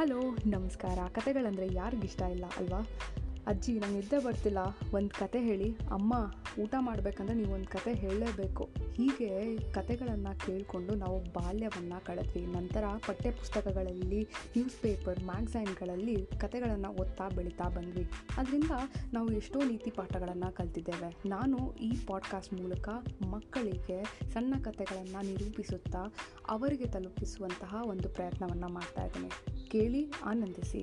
Hello, ನಮಸ್ಕಾರ. ಕತೆಗಳಂದರೆ ಯಾರಿಗಿಷ್ಟ ಇಲ್ಲ ಅಲ್ವಾ? ಅಜ್ಜಿ, ನಂಗೆ ನಿದ್ದೆ ಬರ್ತಿಲ್ಲ. ಒಂದು ಕತೆ ಹೇಳಿ. ಅಮ್ಮ, ಊಟ ಮಾಡಬೇಕಂದ್ರೆ ನೀವು ಒಂದು ಕತೆ ಹೇಳಲೇಬೇಕು. ಹೀಗೆ ಕತೆಗಳನ್ನು ಕೇಳಿಕೊಂಡು ನಾವು ಬಾಲ್ಯವನ್ನು ಕಳೆದ್ವಿ. ನಂತರ ಪಠ್ಯ ಪುಸ್ತಕಗಳಲ್ಲಿ ನ್ಯೂಸ್ ಪೇಪರ್ ಮ್ಯಾಗ್ಝೈನ್ಗಳಲ್ಲಿ ಕತೆಗಳನ್ನು ಓದ್ತಾ ಬೆಳೀತಾ ಬಂದ್ವಿ. ಅದರಿಂದ ನಾವು ಎಷ್ಟೋ ನೀತಿ ಪಾಠಗಳನ್ನು ಕಲ್ತಿದ್ದೇವೆ. ನಾನು ಈ ಪಾಡ್ಕಾಸ್ಟ್ ಮೂಲಕ ಮಕ್ಕಳಿಗೆ ಸಣ್ಣ ಕತೆಗಳನ್ನು ನಿರೂಪಿಸುತ್ತಾ, ಅವರಿಗೆ ತಲುಪಿಸುವಂತಹ ಒಂದು ಪ್ರಯತ್ನವನ್ನು ಮಾಡ್ತಾ ಇದ್ದೀನಿ. ಕೇಳಿ ಆನಂದಿಸಿ.